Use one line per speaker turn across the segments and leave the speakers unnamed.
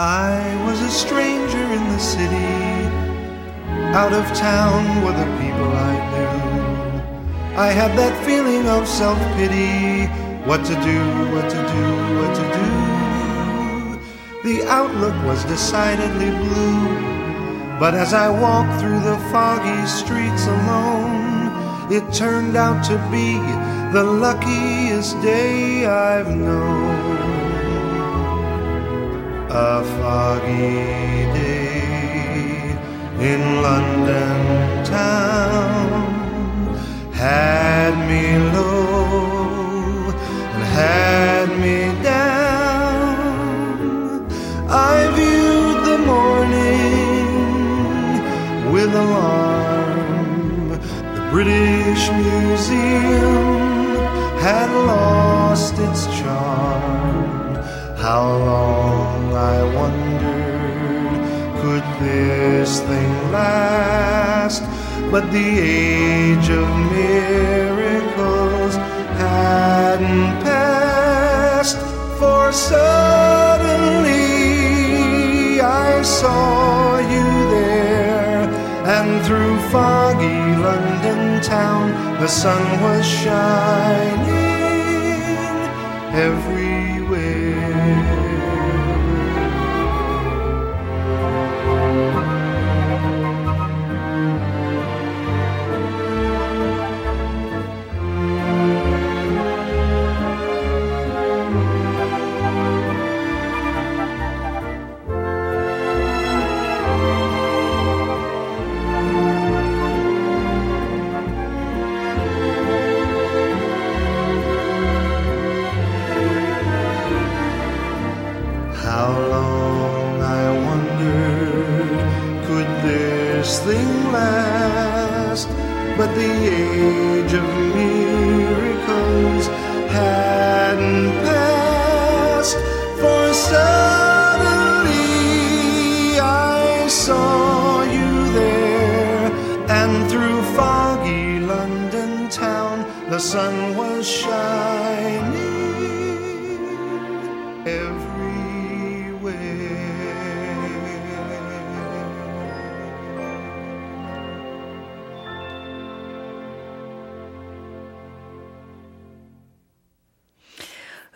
I was a stranger in the city, out of town were the people I knew. I had that feeling of self pity what to do, what to do, what to do. The outlook was decidedly blue, but as I walked through the foggy streets alone, it turned out to be the luckiest day I've known. A foggy day in London town had me low and had me down. I viewed the morning with alarm. The British Museum had lost its charm. How long, wondered, could this thing last? But the age of miracles hadn't passed, for suddenly I saw you there, and through foggy London town the sun was shining everywhere. Sun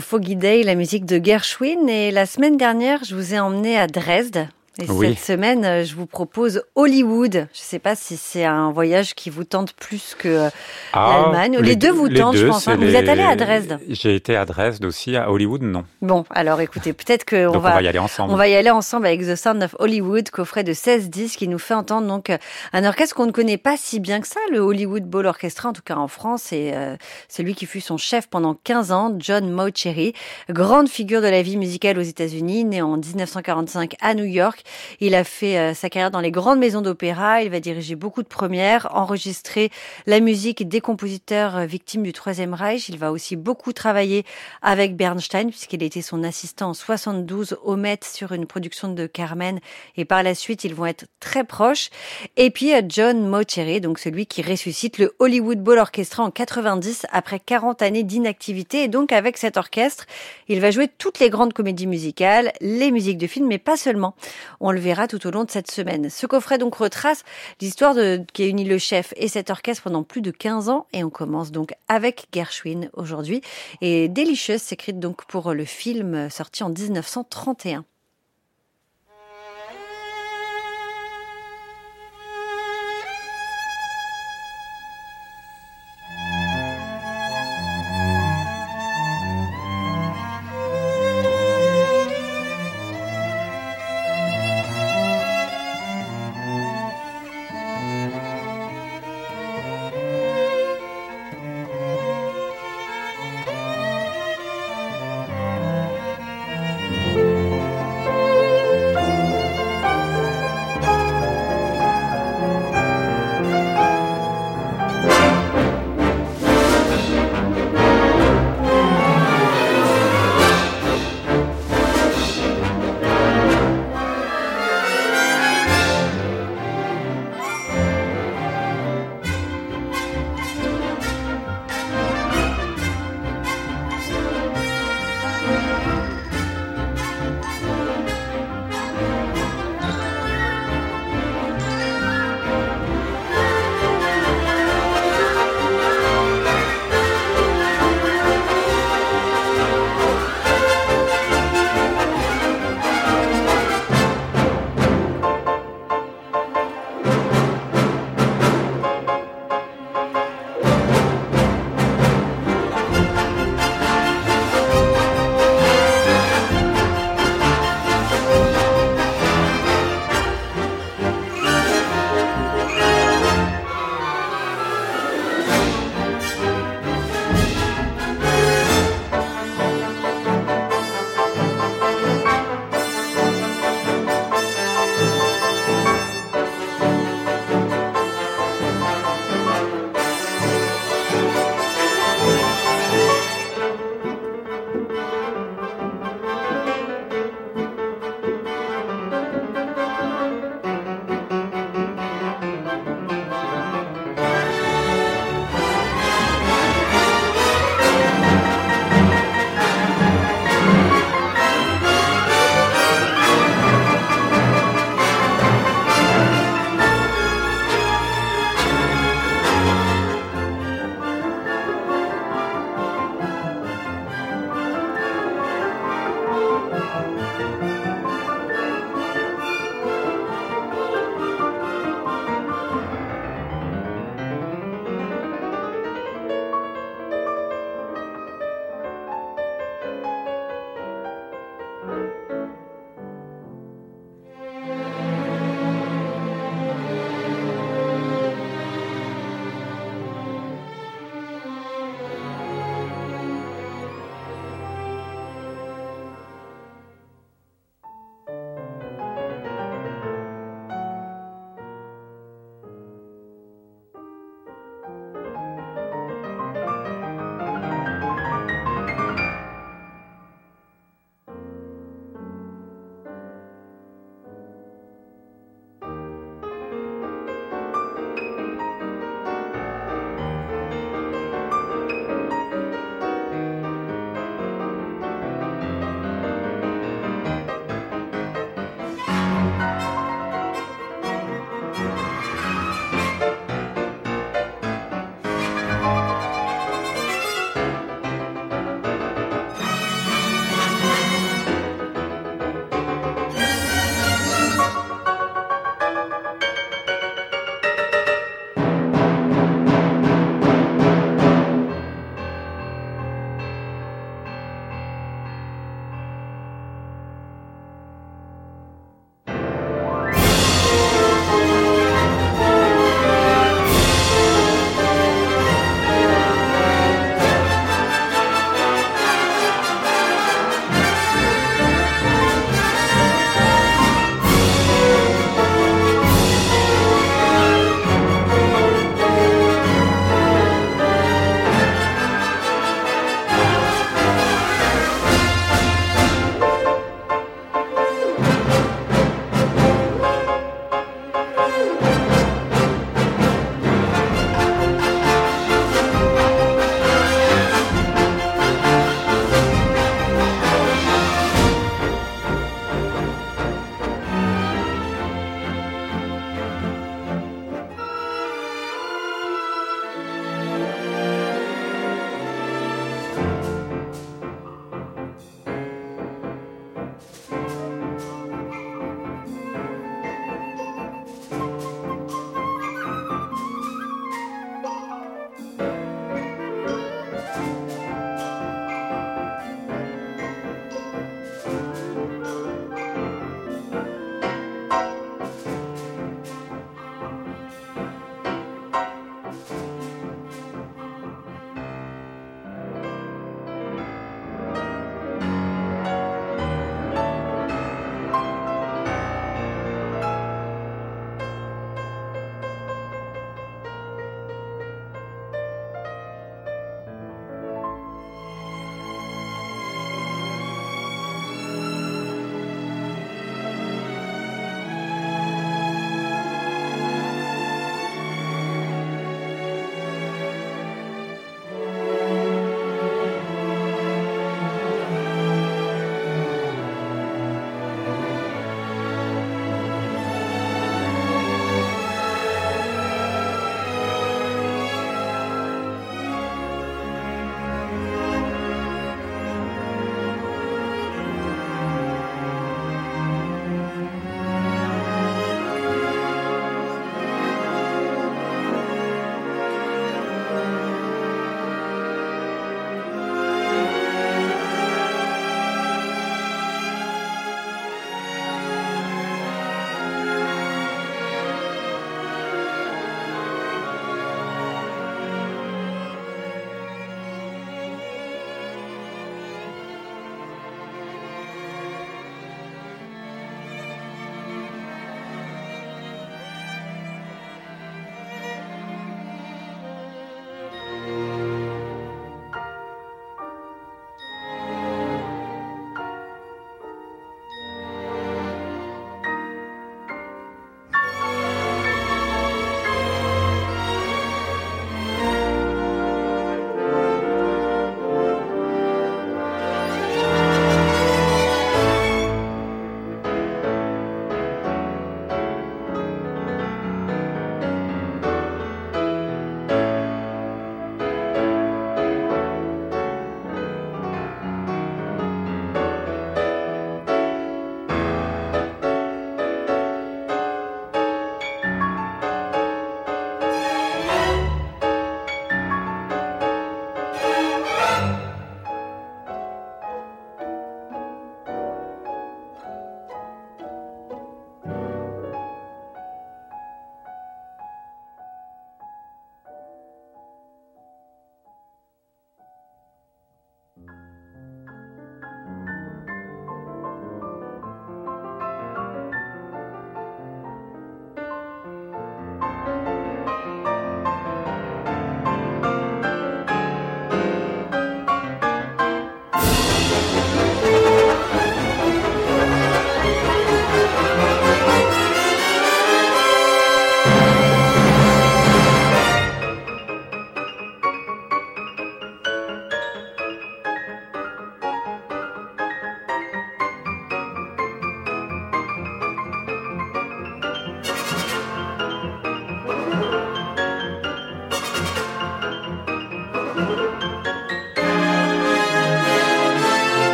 Foggy Day, la musique de Gershwin. Et la semaine dernière, je vous ai emmené à Dresde. Et
Oui.
cette semaine, euh, je vous propose Hollywood. Je ne sais pas si c'est un voyage qui vous tente plus que euh, l'Allemagne. Les, deux vous tentent, je pense. hein. Vous êtes allé à Dresde.
J'ai été à Dresde aussi, à Hollywood, non.
Bon, alors écoutez, peut-être qu'on
on va y aller ensemble.
On va y aller ensemble avec The Sound of Hollywood, coffret de 16 disques qui nous fait entendre donc euh, un orchestre qu'on ne connaît pas si bien que ça, le Hollywood Bowl Orchestra, en tout cas en France. Et euh, celui qui fut son chef pendant 15 ans, John Mauceri, grande figure de la vie musicale aux États-Unis, né en 1945 à New York. Il a fait euh, sa carrière dans les grandes maisons d'opéra. Il va diriger beaucoup de premières, enregistrer la musique des compositeurs euh, victimes du Troisième Reich. Il va aussi beaucoup travailler avec Bernstein, puisqu'il était son assistant en 72 au Met sur une production de Carmen. Et par la suite, ils vont être très proches. Et puis euh, John Mauceri, donc celui qui ressuscite le Hollywood Bowl Orchestra en 90 après 40 années d'inactivité. Et donc avec cet orchestre, il va jouer toutes les grandes comédies musicales, les musiques de films, mais pas seulement. On le verra tout au long de cette semaine. Ce coffret donc retrace l'histoire de qui a uni le chef et cet orchestre pendant plus de 15 ans. Et on commence donc avec Gershwin aujourd'hui. Et Delicious s'écrit donc pour le film sorti en 1931.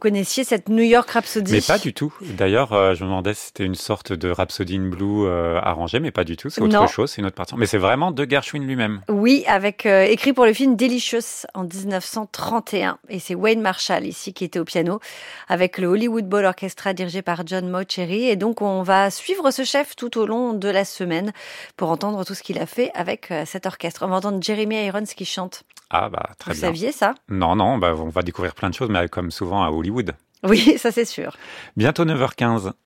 Connaissiez cette New York Rhapsody
Mais pas du tout. D'ailleurs, euh, je me demandais si c'était une sorte de Rhapsody in Blue euh, arrangée, mais pas du tout. C'est autre
Non.
chose, c'est une autre partie. Mais c'est vraiment de Gershwin lui-même.
Oui, avec euh, écrit pour le film Delicious en 1931. Et c'est Wayne Marshall ici qui était au piano avec le Hollywood Bowl Orchestra dirigé par John Mauceri. Et donc on va suivre ce chef tout au long de la semaine pour entendre tout ce qu'il a fait avec cet orchestre. On va entendre Jeremy Irons qui chante.
Ah bah très
Vous
bien.
saviez ça?
Non, non, bah, on va découvrir plein de choses, mais comme souvent à Hollywood.
Oui, ça c'est sûr.
Bientôt 9h15.